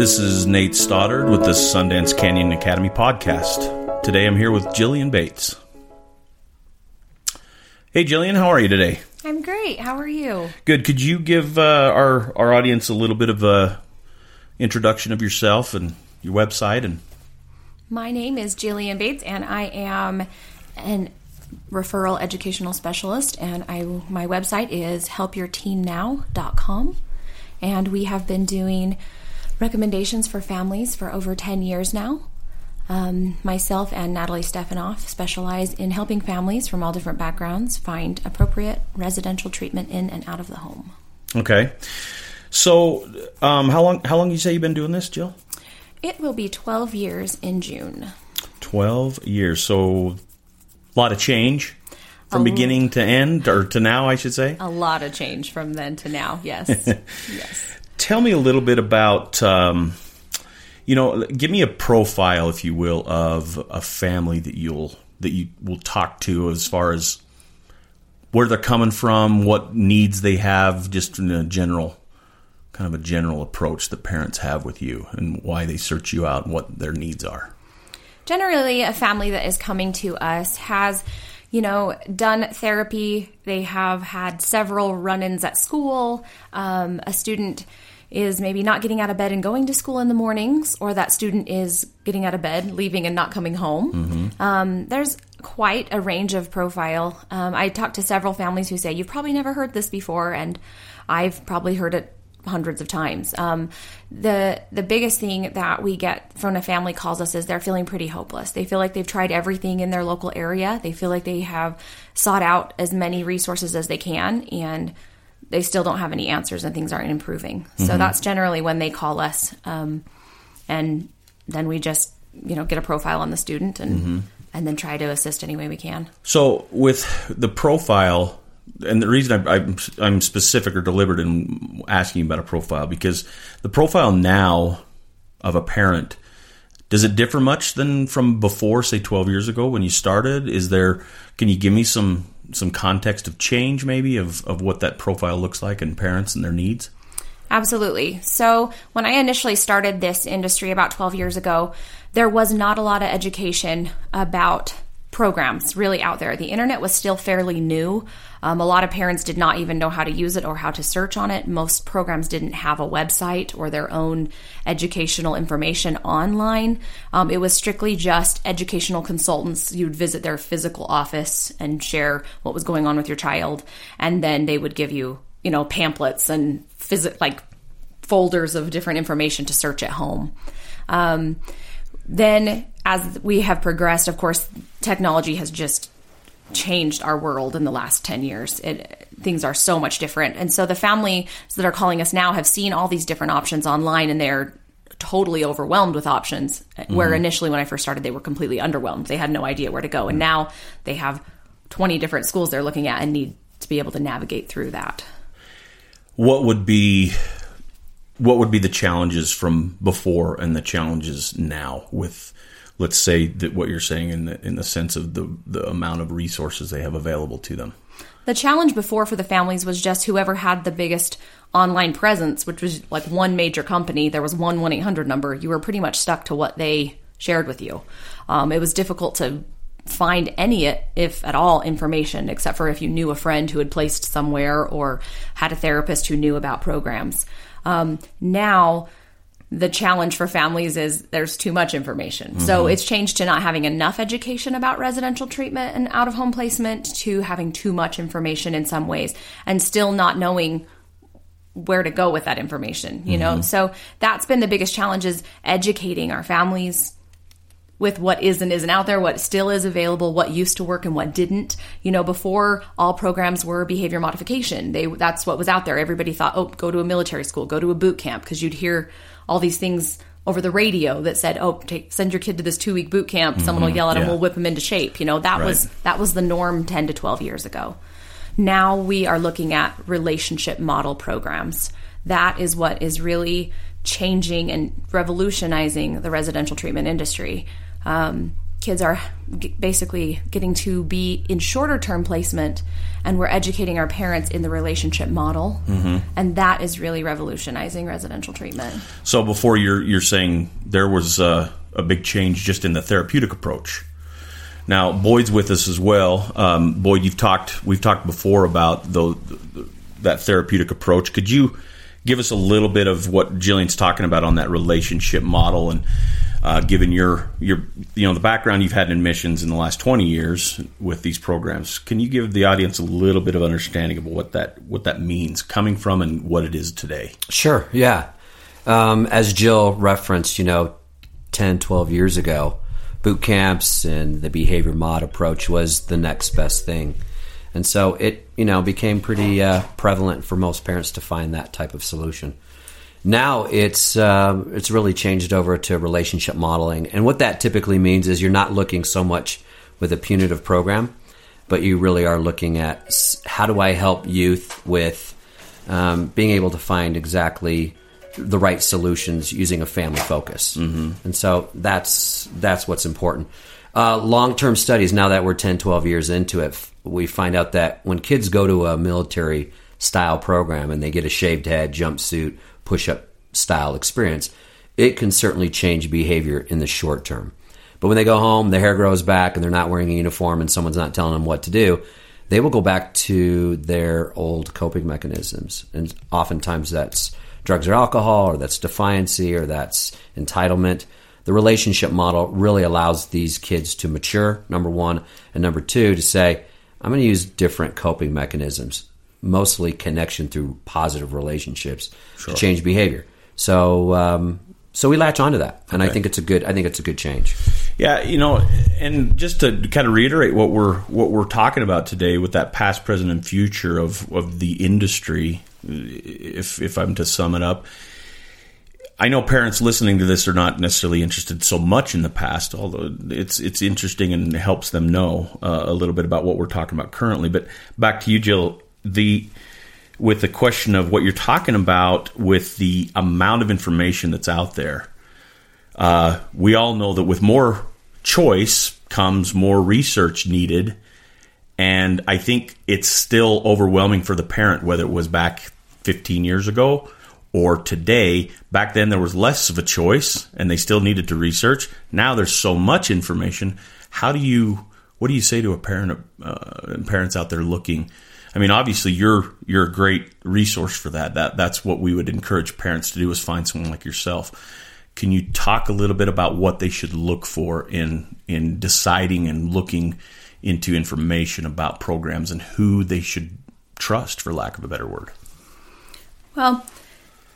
This is Nate Stoddard with the Sundance Canyon Academy podcast. Today I'm here with Jillian Bates. Hey Jillian, how are you today? I'm great. How are you? Good. Could you give uh, our our audience a little bit of a introduction of yourself and your website and My name is Jillian Bates and I am an referral educational specialist and I my website is helpyourteennow.com and we have been doing recommendations for families for over 10 years now. Um, myself and Natalie Stefanoff specialize in helping families from all different backgrounds find appropriate residential treatment in and out of the home. Okay. So, um, how long how long you say you've been doing this, Jill? It will be 12 years in June. 12 years. So, a lot of change from beginning to end or to now, I should say. A lot of change from then to now, yes. yes. Tell me a little bit about, um, you know, give me a profile, if you will, of a family that you'll that you will talk to as far as where they're coming from, what needs they have, just in a general kind of a general approach that parents have with you, and why they search you out and what their needs are. Generally, a family that is coming to us has, you know, done therapy. They have had several run ins at school. Um, a student is maybe not getting out of bed and going to school in the mornings, or that student is getting out of bed, leaving, and not coming home. Um, there's quite a range of profile. Um, I talked to several families who say, You've probably never heard this before, and I've probably heard it hundreds of times. Um, the the biggest thing that we get from a family calls us is they're feeling pretty hopeless. They feel like they've tried everything in their local area. They feel like they have sought out as many resources as they can, and they still don't have any answers, and things aren't improving. So that's generally when they call us, um, and then we just you know get a profile on the student and. And then try to assist any way we can. So with the profile, and the reason I, I'm, I'm specific or deliberate in asking about a profile because the profile now of a parent does it differ much than from before, say 12 years ago when you started? Is there? Can you give me some some context of change, maybe of of what that profile looks like in parents and their needs? Absolutely. So, when I initially started this industry about 12 years ago, there was not a lot of education about programs really out there. The internet was still fairly new. Um, a lot of parents did not even know how to use it or how to search on it. Most programs didn't have a website or their own educational information online. Um, it was strictly just educational consultants. You'd visit their physical office and share what was going on with your child, and then they would give you, you know, pamphlets and like folders of different information to search at home. Um, then, as we have progressed, of course, technology has just changed our world in the last 10 years. It, things are so much different. And so the families that are calling us now have seen all these different options online and they're totally overwhelmed with options. Where mm-hmm. initially, when I first started, they were completely underwhelmed. They had no idea where to go. And now they have 20 different schools they're looking at and need to be able to navigate through that. What would be what would be the challenges from before and the challenges now with let's say that what you're saying in the in the sense of the the amount of resources they have available to them The challenge before for the families was just whoever had the biggest online presence, which was like one major company. There was one 1 800 number. You were pretty much stuck to what they shared with you. Um, it was difficult to find any, if at all, information, except for if you knew a friend who had placed somewhere or had a therapist who knew about programs. Um, now, the challenge for families is there's too much information. So it's changed to not having enough education about residential treatment and out of home placement to having too much information in some ways and still not knowing where to go with that information, you know? So that's been the biggest challenge is educating our families with what is and isn't out there, what still is available, what used to work and what didn't. You know, before all programs were behavior modification, they that's what was out there. Everybody thought, "Oh, go to a military school, go to a boot camp," because you'd hear all these things over the radio that said, "Oh, take, send your kid to this 2-week boot camp. Mm-hmm. Someone will yell at him, yeah. we'll whip him into shape." You know, that was that was the norm 10 to 12 years ago. Now we are looking at relationship model programs. That is what is really changing and revolutionizing the residential treatment industry. Um, kids are g- basically getting to be in shorter term placement and we're educating our parents in the relationship model and that is really revolutionizing residential treatment So before you're you're saying there was a, a big change just in the therapeutic approach. Now Boyd's with us as well. Um, Boyd, you've talked we've talked before about the, that therapeutic approach. Could you give us a little bit of what Jillian's talking about on that relationship model and uh, given your your you know the background you've had in admissions in the last 20 years with these programs can you give the audience a little bit of understanding of what that what that means coming from and what it is today Sure, yeah. Um, as Jill referenced, you know, 10, 12 years ago, boot camps and the behavior mod approach was the next best thing. And so it, you know, became pretty uh, prevalent for most parents to find that type of solution. Now it's um, it's really changed over to relationship modeling, and what that typically means is you're not looking so much with a punitive program, but you really are looking at how do I help youth with um, being able to find exactly the right solutions using a family focus, mm-hmm. and so that's that's what's important. Uh, Long term studies. Now that we're 10, 12 years into it, we find out that when kids go to a military style program and they get a shaved head, jumpsuit, push up style experience, it can certainly change behavior in the short term. But when they go home, their hair grows back and they're not wearing a uniform and someone's not telling them what to do, they will go back to their old coping mechanisms. And oftentimes that's drugs or alcohol, or that's defiancy, or that's entitlement. The relationship model really allows these kids to mature, number one, and number two, to say, I'm going to use different coping mechanisms, mostly connection through positive relationships to change behavior. So, um, so we latch onto that, and I think it's a good. I think it's a good change. Yeah, you know, and just to kind of reiterate what we're what we're talking about today with that past, present, and future of of the industry, if if I'm to sum it up, I know parents listening to this are not necessarily interested so much in the past, although it's it's interesting and helps them know uh, a little bit about what we're talking about currently. But back to you, Jill. The with the question of what you're talking about with the amount of information that's out there. Uh, we all know that with more choice comes more research needed. And I think it's still overwhelming for the parent, whether it was back 15 years ago or today. Back then, there was less of a choice and they still needed to research. Now there's so much information. How do you, what do you say to a parent, uh, parents out there looking? I mean, obviously, you're you're a great resource for that. That that's what we would encourage parents to do is find someone like yourself. Can you talk a little bit about what they should look for in in deciding and looking into information about programs and who they should trust, for lack of a better word? Well,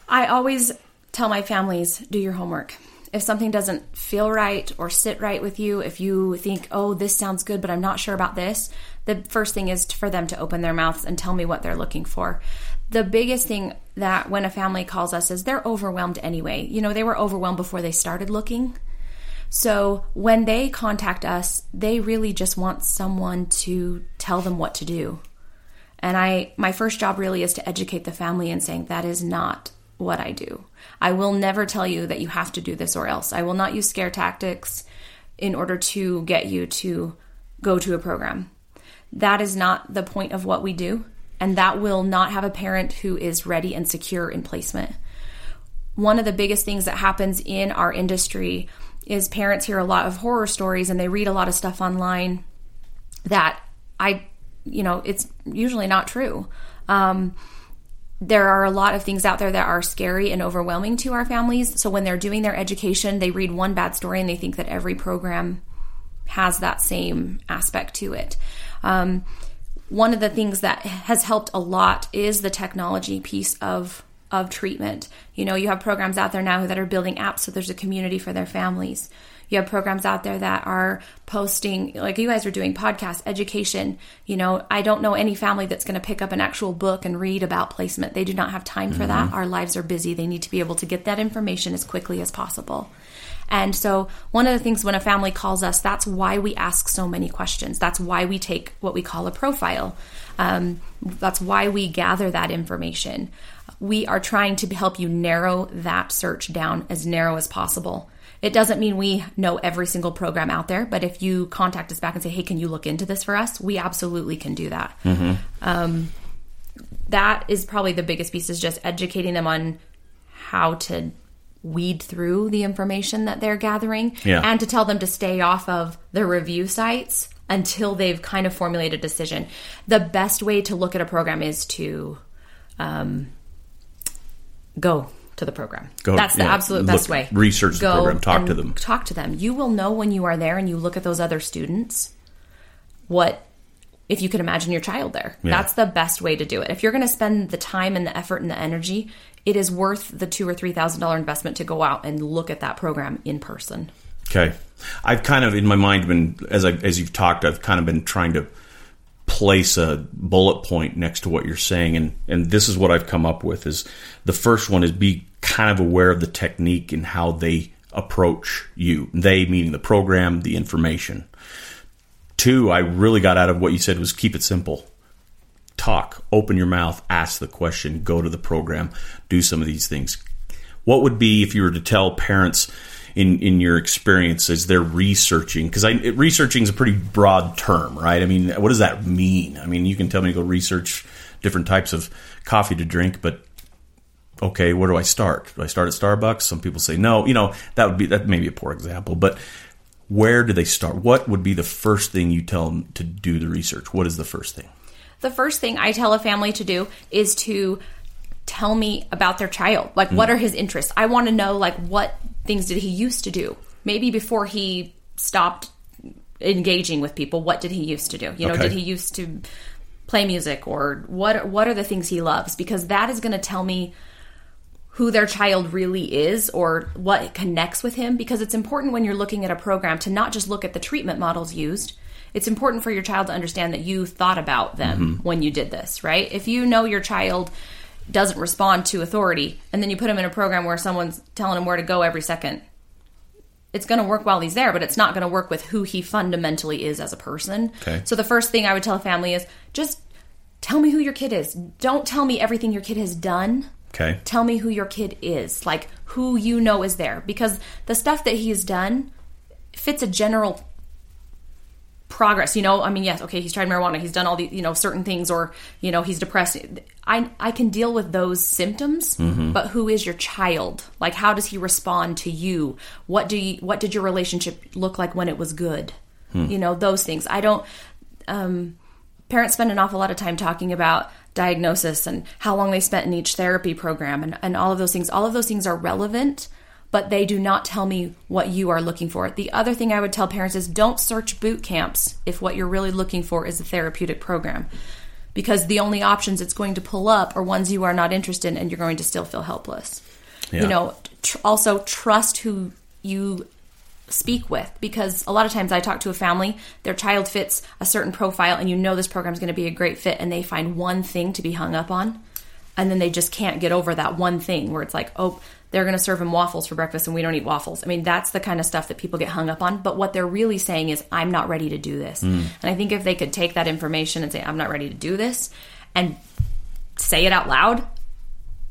I always tell my families do your homework. If something doesn't feel right or sit right with you, if you think, oh, this sounds good, but I'm not sure about this, the first thing is for them to open their mouths and tell me what they're looking for. The biggest thing that when a family calls us is they're overwhelmed anyway. You know, they were overwhelmed before they started looking. So when they contact us, they really just want someone to tell them what to do. And I my first job really is to educate the family and saying that is not what I do. I will never tell you that you have to do this or else. I will not use scare tactics in order to get you to go to a program. That is not the point of what we do, and that will not have a parent who is ready and secure in placement. One of the biggest things that happens in our industry is parents hear a lot of horror stories and they read a lot of stuff online that I, you know, it's usually not true. Um, there are a lot of things out there that are scary and overwhelming to our families. So when they're doing their education, they read one bad story and they think that every program has that same aspect to it. Um, one of the things that has helped a lot is the technology piece of of treatment. You know, you have programs out there now that are building apps so there's a community for their families. You have programs out there that are posting, like you guys are doing podcast education. You know, I don't know any family that's going to pick up an actual book and read about placement. They do not have time for that. Our lives are busy. They need to be able to get that information as quickly as possible. And so, one of the things when a family calls us, that's why we ask so many questions. That's why we take what we call a profile. Um, that's why we gather that information. We are trying to help you narrow that search down as narrow as possible. It doesn't mean we know every single program out there, but if you contact us back and say, "Hey, can you look into this for us?" We absolutely can do that. Um, that is probably the biggest piece is just educating them on how to weed through the information that they're gathering Yeah. and to tell them to stay off of the review sites until they've kind of formulated a decision. The best way to look at a program is to um, go to the program. Go- That's the yeah, absolute best look- way. research the Go program, talk to them. Talk to them. You will know when you are there and you look at those other students what if you could imagine your child there. Yeah. That's the best way to do it. If you're going to spend the time and the effort and the energy, it is worth the two or three thousand dollar investment to go out and look at that program in person. Okay, I've kind of in my mind been as I as you've talked, I've kind of been trying to place a bullet point next to what you're saying, and and this is what I've come up with is the first one is be kind of aware of the technique and how they approach you. They meaning the program, the information. Two, I really got out of what you said was keep it simple. Talk, open your mouth, ask the question, go to the program, do some of these things. What would be if you were to tell parents in in your experience as they're researching? Because I researching is a pretty broad term, right? I mean, what does that mean? I mean, you can tell me to go research different types of coffee to drink, but okay, where do I start? Do I start at Starbucks? Some people say no. You know, that would be that may be a poor example, but where do they start? What would be the first thing you tell them to do the research? What is the first thing? The first thing I tell a family to do is to tell me about their child. Like what mm. are his interests? I want to know like what things did he used to do? Maybe before he stopped engaging with people, what did he used to do? You know, Okay. did he used to play music or what what are the things he loves? Because that is going to tell me who their child really is or what connects with him because it's important when you're looking at a program to not just look at the treatment models used it's important for your child to understand that you thought about them mm-hmm. when you did this right if you know your child doesn't respond to authority and then you put him in a program where someone's telling him where to go every second it's going to work while he's there, but it's not going to work with who he fundamentally is as a person. Okay. So the first thing I would tell a family is just tell me who your kid is. Don't tell me everything your kid has done. Okay. Tell me who your kid is, like who you know is there, because the stuff that he's done fits a general progress you know? I mean yes okay he's tried marijuana he's done all the you know certain things or you know he's depressed. I i can deal with those symptoms but who is your child? Like how does he respond to you? What do you what did your relationship look like when it was good? You know those things. I don't um parents spend an awful lot of time talking about diagnosis and how long they spent in each therapy program and, and all of those things. All of those things are relevant but they do not tell me what you are looking for. The other thing I would tell parents is don't search boot camps if what you're really looking for is a therapeutic program. Because the only options it's going to pull up are ones you are not interested in and you're going to still feel helpless. Yeah. You know, tr- also trust who you speak with because a lot of times I talk to a family, their child fits a certain profile and you know this program is going to be a great fit and they find one thing to be hung up on and then they just can't get over that one thing where it's like, "Oh, they're going to serve him waffles for breakfast and we don't eat waffles." I mean, that's the kind of stuff that people get hung up on, but what they're really saying is, "I'm not ready to do this." Hmm. And I think if they could take that information and say, "I'm not ready to do this," and say it out loud,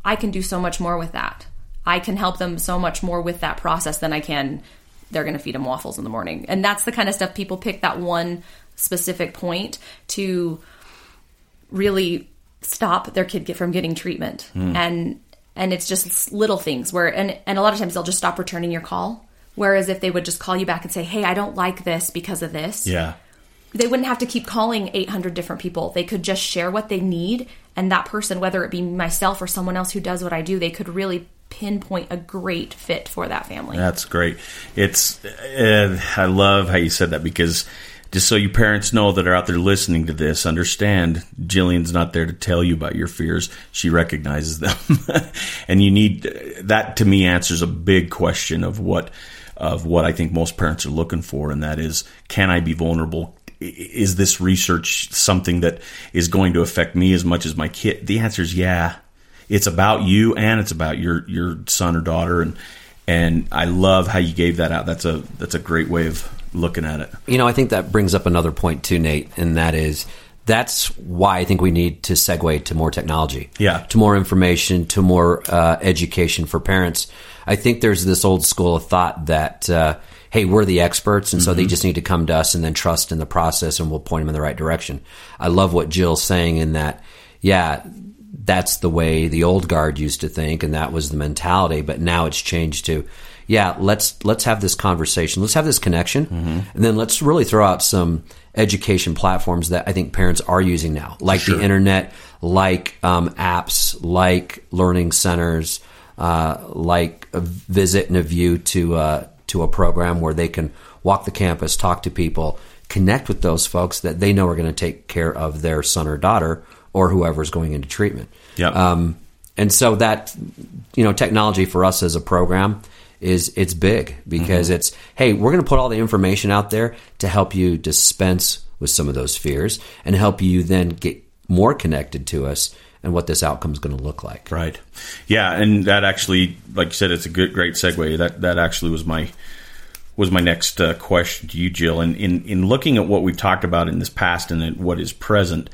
I can do so much more with that. I can help them so much more with that process than I can. They're going to feed them waffles in the morning, and that's the kind of stuff people pick that one specific point to really stop their kid get from getting treatment, hmm. and and it's just little things where and and a lot of times they'll just stop returning your call. Whereas if they would just call you back and say, "Hey, I don't like this because of this," Yeah. they wouldn't have to keep calling 800 different people. They could just share what they need, and that person, whether it be myself or someone else who does what I do, they could really pinpoint a great fit for that family. That's great. It's uh, I love how you said that because just so you parents know that are out there listening to this, understand Jillian's not there to tell you about your fears. She recognizes them, and you need that. To me, answers a big question of what of what I think most parents are looking for, and that is, can I be vulnerable? Is this research something that is going to affect me as much as my kid? The answer is yeah it's about you and it's about your your son or daughter and and I love how you gave that out. That's a that's a great way of looking at it. You know, I think that brings up another point too, Nate, and that is that's why I think we need to segue to more technology. Yeah. To more information, to more uh, education for parents. I think there's this old school of thought that, uh, hey, we're the experts, and so they just need to come to us and then trust in the process and we'll point them in the right direction. I love what Jill's saying in that, yeah, that's the way the old guard used to think and that was the mentality, but now it's changed to, yeah, let's let's have this conversation, let's have this connection, and then let's really throw out some education platforms that I think parents are using now, like the internet, like um, apps, like learning centers, uh, like a visit and a view to uh, to a program where they can walk the campus, talk to people, connect with those folks that they know are going to take care of their son or daughter or whoever's going into treatment. Yep. Um, and so that you know technology for us as a program is it's big because Mm-hmm. it's hey we're going to put all the information out there to help you dispense with some of those fears and help you then get more connected to us and what this outcome is going to look like. Right. Yeah, and that actually, like you said, it's a good, great segue. That that actually was my was my next uh, question to you, Jill. And in in looking at what we've talked about in this past and what is present,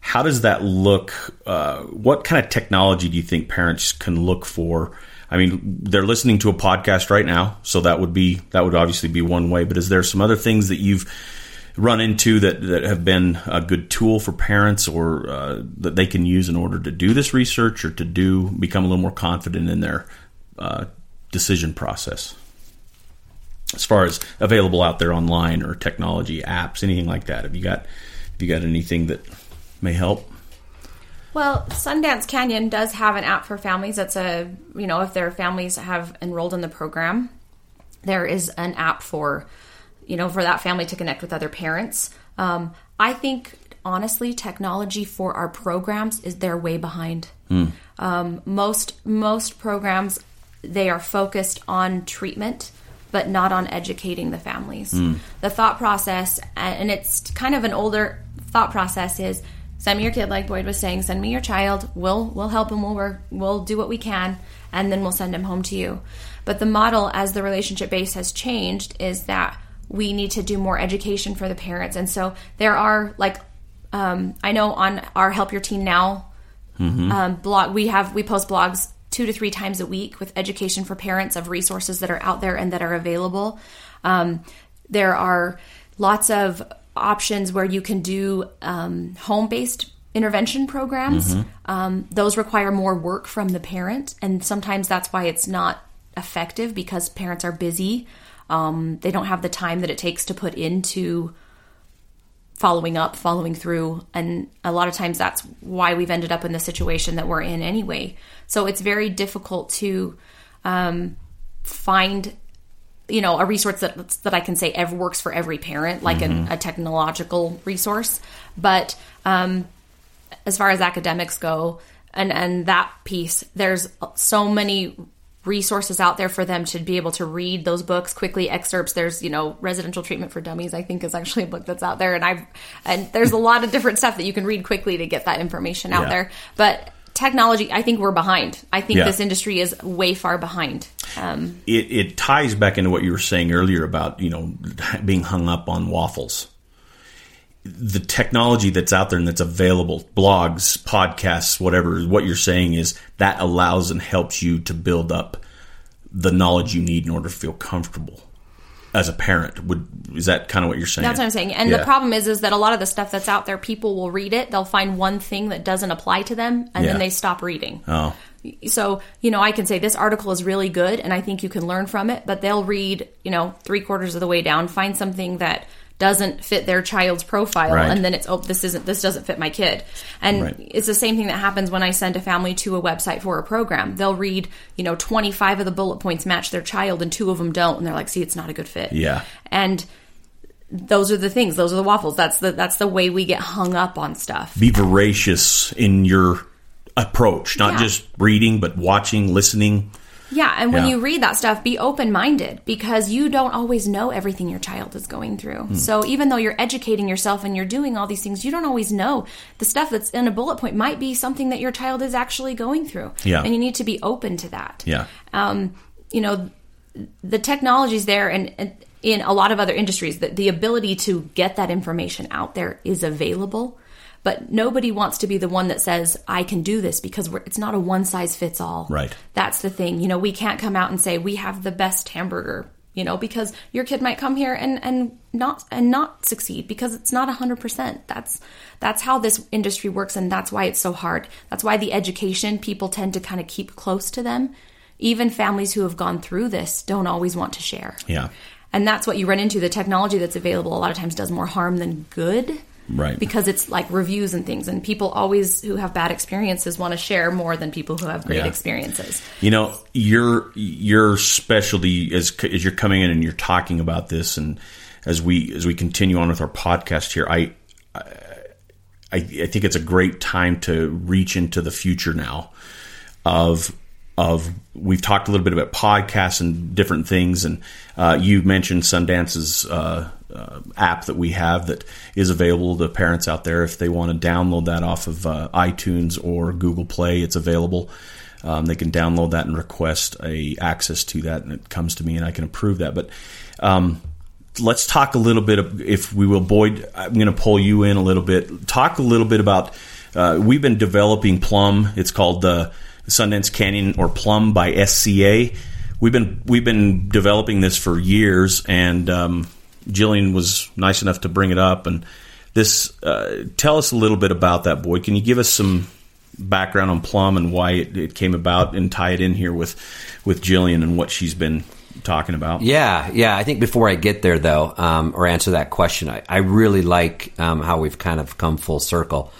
how does that look? Uh, what kind of technology do you think parents can look for? I mean, they're listening to a podcast right now, so that would be that would obviously be one way. But is there some other things that you've run into that, that have been a good tool for parents or uh, that they can use in order to do this research or to do become a little more confident in their uh, decision process as far as available out there online or technology apps anything like that have you got have you got anything that may help Well, Sundance Canyon does have an app for families. That's a, you know, if their families have enrolled in the program, there is an app for, you know, for that family to connect with other parents. Um, I think, honestly, technology for our programs is they're way behind. Um, most most programs they are focused on treatment, but not on educating the families. The thought process, and it's kind of an older thought process, is send me your kid, like Boyd was saying, send me your child. We'll we'll help him. We'll work. We'll do what we can, and then we'll send him home to you. But the model, as the relationship base has changed, is that we need to do more education for the parents, and so there are like um, I know on our Help Your Teen Now um, blog, we have we post blogs two to three times a week with education for parents of resources that are out there and that are available. Um, there are lots of options where you can do um, home based intervention programs. Um, those require more work from the parent, and sometimes that's why it's not effective because parents are busy. Um, they don't have the time that it takes to put into following up, following through. And a lot of times that's why we've ended up in the situation that we're in anyway. So it's very difficult to um, find you know a resource that that I can say ever works for every parent, like an, a technological resource. But um, as far as academics go, and and that piece, there's so many resources out there for them to be able to read those books quickly excerpts there's you know residential treatment for dummies i think is actually a book that's out there and i've and there's a lot of different stuff that you can read quickly to get that information out Yeah. there but technology i think we're behind. I think Yeah. this industry is way far behind. Um, it, it ties back into what you were saying earlier about you know being hung up on waffles. The technology that's out there and that's available blogs podcasts whatever what you're saying is that allows and helps you to build up the knowledge you need in order to feel comfortable as a parent would is that kind of what you're saying That's what I'm saying. And Yeah. the problem is, is that a lot of the stuff that's out there, people will read it. They'll find one thing that doesn't apply to them, and Yeah. then they stop reading. oh So, you know, I can say this article is really good, and I think you can learn from it. But they'll read, you know, three quarters of the way down, find something that doesn't fit their child's profile, Right. and then it's oh, this isn't this doesn't fit my kid. And Right. it's the same thing that happens when I send a family to a website for a program. They'll read, you know, 25 of the bullet points match their child, and two of them don't, and they're like, "See, it's not a good fit." Yeah. and those are the things those are the waffles that's the that's the way we get hung up on stuff be voracious in your approach not Yeah. just reading but watching listening yeah and when Yeah. you read that stuff be open-minded because you don't always know everything your child is going through Hmm. so even though you're educating yourself and you're doing all these things you don't always know the stuff that's in a bullet point might be something that your child is actually going through Yeah. and you need to be open to that yeah um, you know, the technology's there, and, and in a lot of other industries, that the ability to get that information out there is available. But nobody wants to be the one that says, I can do this because it's not a one size fits all. Right. That's the thing. You know, we can't come out and say, we have the best hamburger you know because your kid might come here and and not and not succeed because it's not 100% that's that's how this industry works and that's why it's so hard that's why the education people tend to kind of keep close to them even families who have gone through this don't always want to share Yeah. and that's what you run into the technology that's available a lot of times does more harm than good Right. because it's like reviews and things and people always who have bad experiences want to share more than people who have great Yeah. experiences You know, your your specialty as as you're coming in and you're talking about this, and as we as we continue on with our podcast here, I I, I think it's a great time to reach into the future now. Of of we've talked a little bit about podcasts and different things, and uh, you mentioned Sundance's uh, uh, app that we have that is available to parents out there if they want to download that off of uh, iTunes or Google Play. It's available. Um, they can download that and request a access to that, and it comes to me, and I can approve that. But um, let's talk a little bit, of, if we will, Boyd. I'm going to pull you in a little bit. Talk a little bit about. Uh, we've been developing Plum. It's called the Sundance Canyon or Plum by SCA. We've been we've been developing this for years, and um, Jillian was nice enough to bring it up. And this, uh, tell us a little bit about that, Boyd. Can you give us some background on Plum and why it, it came about, and tie it in here with with Jillian and what she's been talking about? Yeah, yeah. I think before I get there, though, um, or answer that question, I, I really like um, how we've kind of come full circle.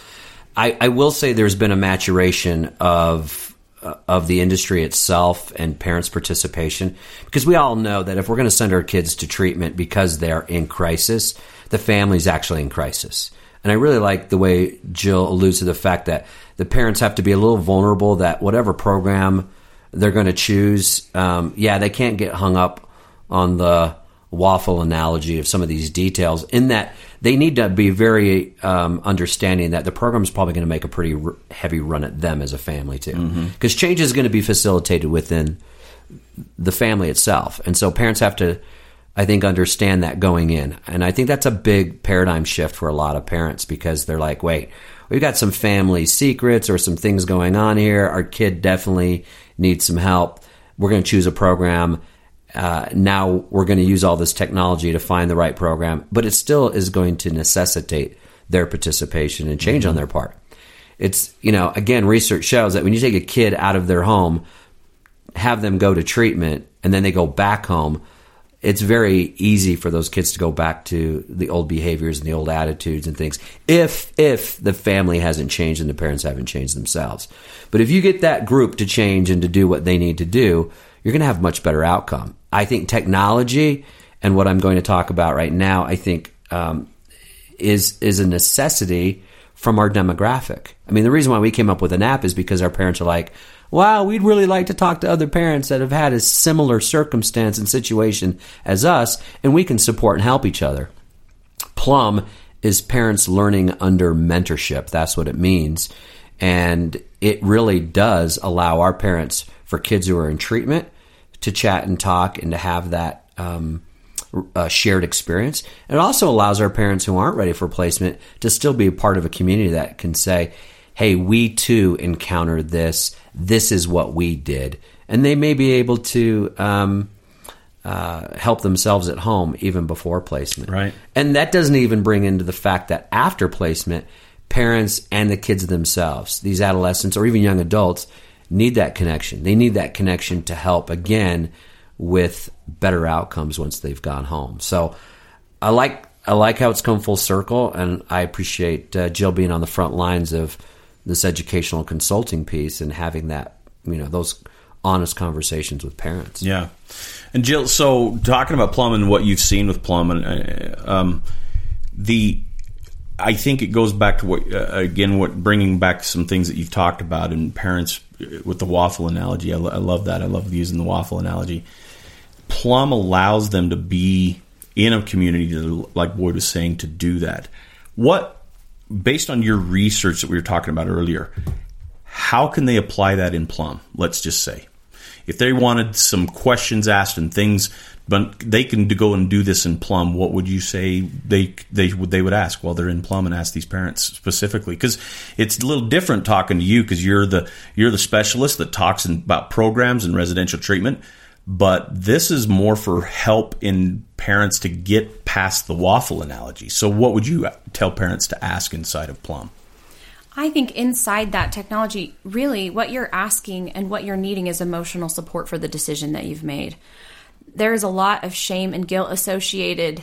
I, I will say there's been a maturation of of the industry itself and parents' participation because we all know that if we're going to send our kids to treatment because they're in crisis, the family's actually in crisis. And I really like the way Jill alludes to the fact that the parents have to be a little vulnerable that whatever program they're going to choose, um, yeah, they can't get hung up on the waffle analogy of some of these details in that they need to be very um, understanding that the program is probably going to make a pretty r- heavy run at them as a family too. Because change is going to be facilitated within the family itself. And so parents have to i think understand that going in. And i think that's a big paradigm shift for a lot of parents because they're like wait we've got some family secrets or some things going on here. Our kid definitely needs some help. We're going to choose a program uh, now we're going to use all this technology to find the right program, but it still is going to necessitate their participation and change on their part. It's, you know, again, research shows that when you take a kid out of their home, have them go to treatment, and then they go back home, it's very easy for those kids to go back to the old behaviors and the old attitudes and things if if the family hasn't changed and the parents haven't changed themselves. But if you get that group to change and to do what they need to do, you're going to have much better outcome. I think technology and what I'm going to talk about right now, I think um, is is a necessity from our demographic. I mean, the reason why we came up with an app is because our parents are like, "Wow, we'd really like to talk to other parents that have had a similar circumstance and situation as us, and we can support and help each other." Plum is parents learning under mentorship. That's what it means. And it really does allow our parents, for kids who are in treatment, to chat and talk and to have that um, uh, shared experience. It also allows our parents who aren't ready for placement to still be a part of a community that can say, hey, we too encountered this. This is what we did. And they may be able to um, uh, help themselves at home even before placement. Right. And that doesn't even bring into the fact that after placement, parents and the kids themselves, these adolescents or even young adults, need that connection. They need that connection to help again with better outcomes once they've gone home. So I like I like how it's come full circle, and I appreciate uh, Jill being on the front lines of this educational consulting piece and having that you know those honest conversations with parents. Yeah. And Jill, so talking about Plum and what you've seen with Plum, and uh, um, the, I think it goes back to what uh, again, what bringing back some things that you've talked about and parents with the waffle analogy. I, lo- I love that. I love using the waffle analogy. Plum allows them to be in a community, to, like Boyd was saying, to do that. What, based on your research that we were talking about earlier, how can they apply that in Plum? Let's just say if they wanted some questions asked and things, but they can go and do this in Plum, what would you say they they would they would ask while they're in Plum and ask these parents specifically? Because it's a little different talking to you because you're the you're the specialist that talks about programs and residential treatment but this is more for help in parents to get past the waffle analogy. So, what would you tell parents to ask inside of Plum? I think inside that technology, really what you're asking and what you're needing is emotional support for the decision that you've made. There is a lot of shame and guilt associated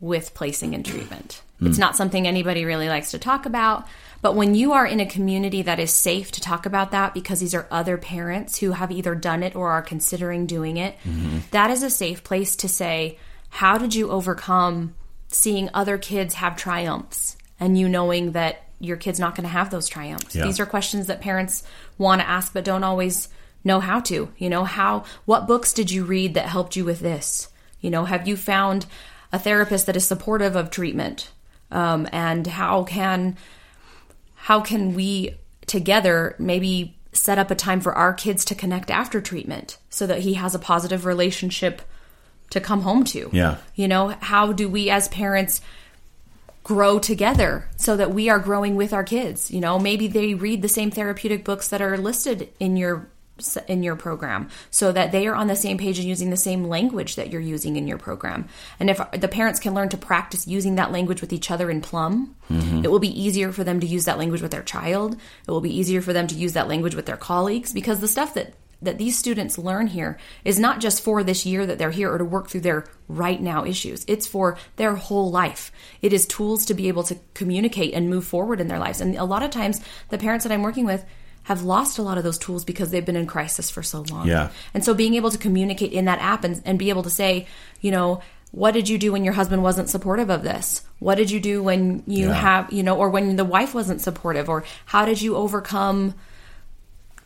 with placing in treatment. Mm. It's not something anybody really likes to talk about. But when you are in a community that is safe to talk about that because these are other parents who have either done it or are considering doing it, mm-hmm. that is a safe place to say, How did you overcome seeing other kids have triumphs and you knowing that your kid's not going to have those triumphs? Yeah. These are questions that parents want to ask but don't always know how to. You know, how, what books did you read that helped you with this? You know, have you found a therapist that is supportive of treatment? Um, and how can how can we together maybe set up a time for our kids to connect after treatment so that he has a positive relationship to come home to? Yeah. You know, how do we as parents grow together so that we are growing with our kids? You know, maybe they read the same therapeutic books that are listed in your in your program so that they are on the same page and using the same language that you're using in your program. And if the parents can learn to practice using that language with each other in Plum, mm-hmm. it will be easier for them to use that language with their child. It will be easier for them to use that language with their colleagues because the stuff that that these students learn here is not just for this year that they're here or to work through their right now issues. It's for their whole life. It is tools to be able to communicate and move forward in their lives. And a lot of times the parents that I'm working with have lost a lot of those tools because they've been in crisis for so long. Yeah. And so being able to communicate in that app and, and be able to say, you know, what did you do when your husband wasn't supportive of this? What did you do when you yeah. have, you know, or when the wife wasn't supportive? Or how did you overcome,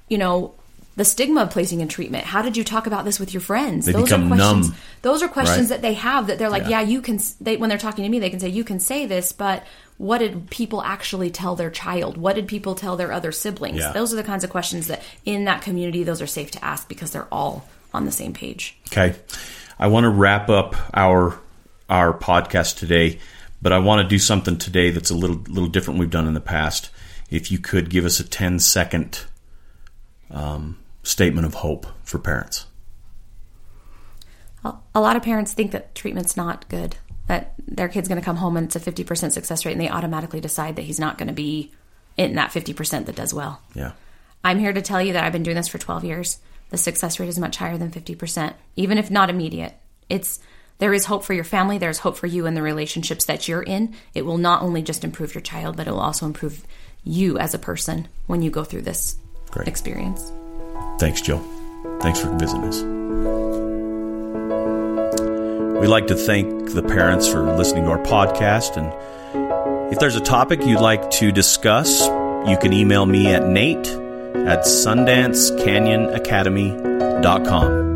you know, the stigma of placing in treatment. How did you talk about this with your friends? They those become are questions. Numb, those are questions right? that they have that they're like, yeah. yeah, you can. They when they're talking to me, they can say, you can say this, but what did people actually tell their child? What did people tell their other siblings? Yeah. Those are the kinds of questions that in that community, those are safe to ask because they're all on the same page. Okay, I want to wrap up our our podcast today, but I want to do something today that's a little little different we've done in the past. If you could give us a 10 second um, statement of hope for parents? A lot of parents think that treatment's not good, that their kid's going to come home and it's a 50% success rate, and they automatically decide that he's not going to be in that 50% that does well. Yeah. I'm here to tell you that I've been doing this for 12 years. The success rate is much higher than 50%, even if not immediate. It's there is hope for your family, there's hope for you and the relationships that you're in. It will not only just improve your child, but it will also improve you as a person when you go through this Great. experience. Thanks, Jill. Thanks for visiting us. We'd like to thank the parents for listening to our podcast. And if there's a topic you'd like to discuss, you can email me at nate at sundancecanyonacademy.com.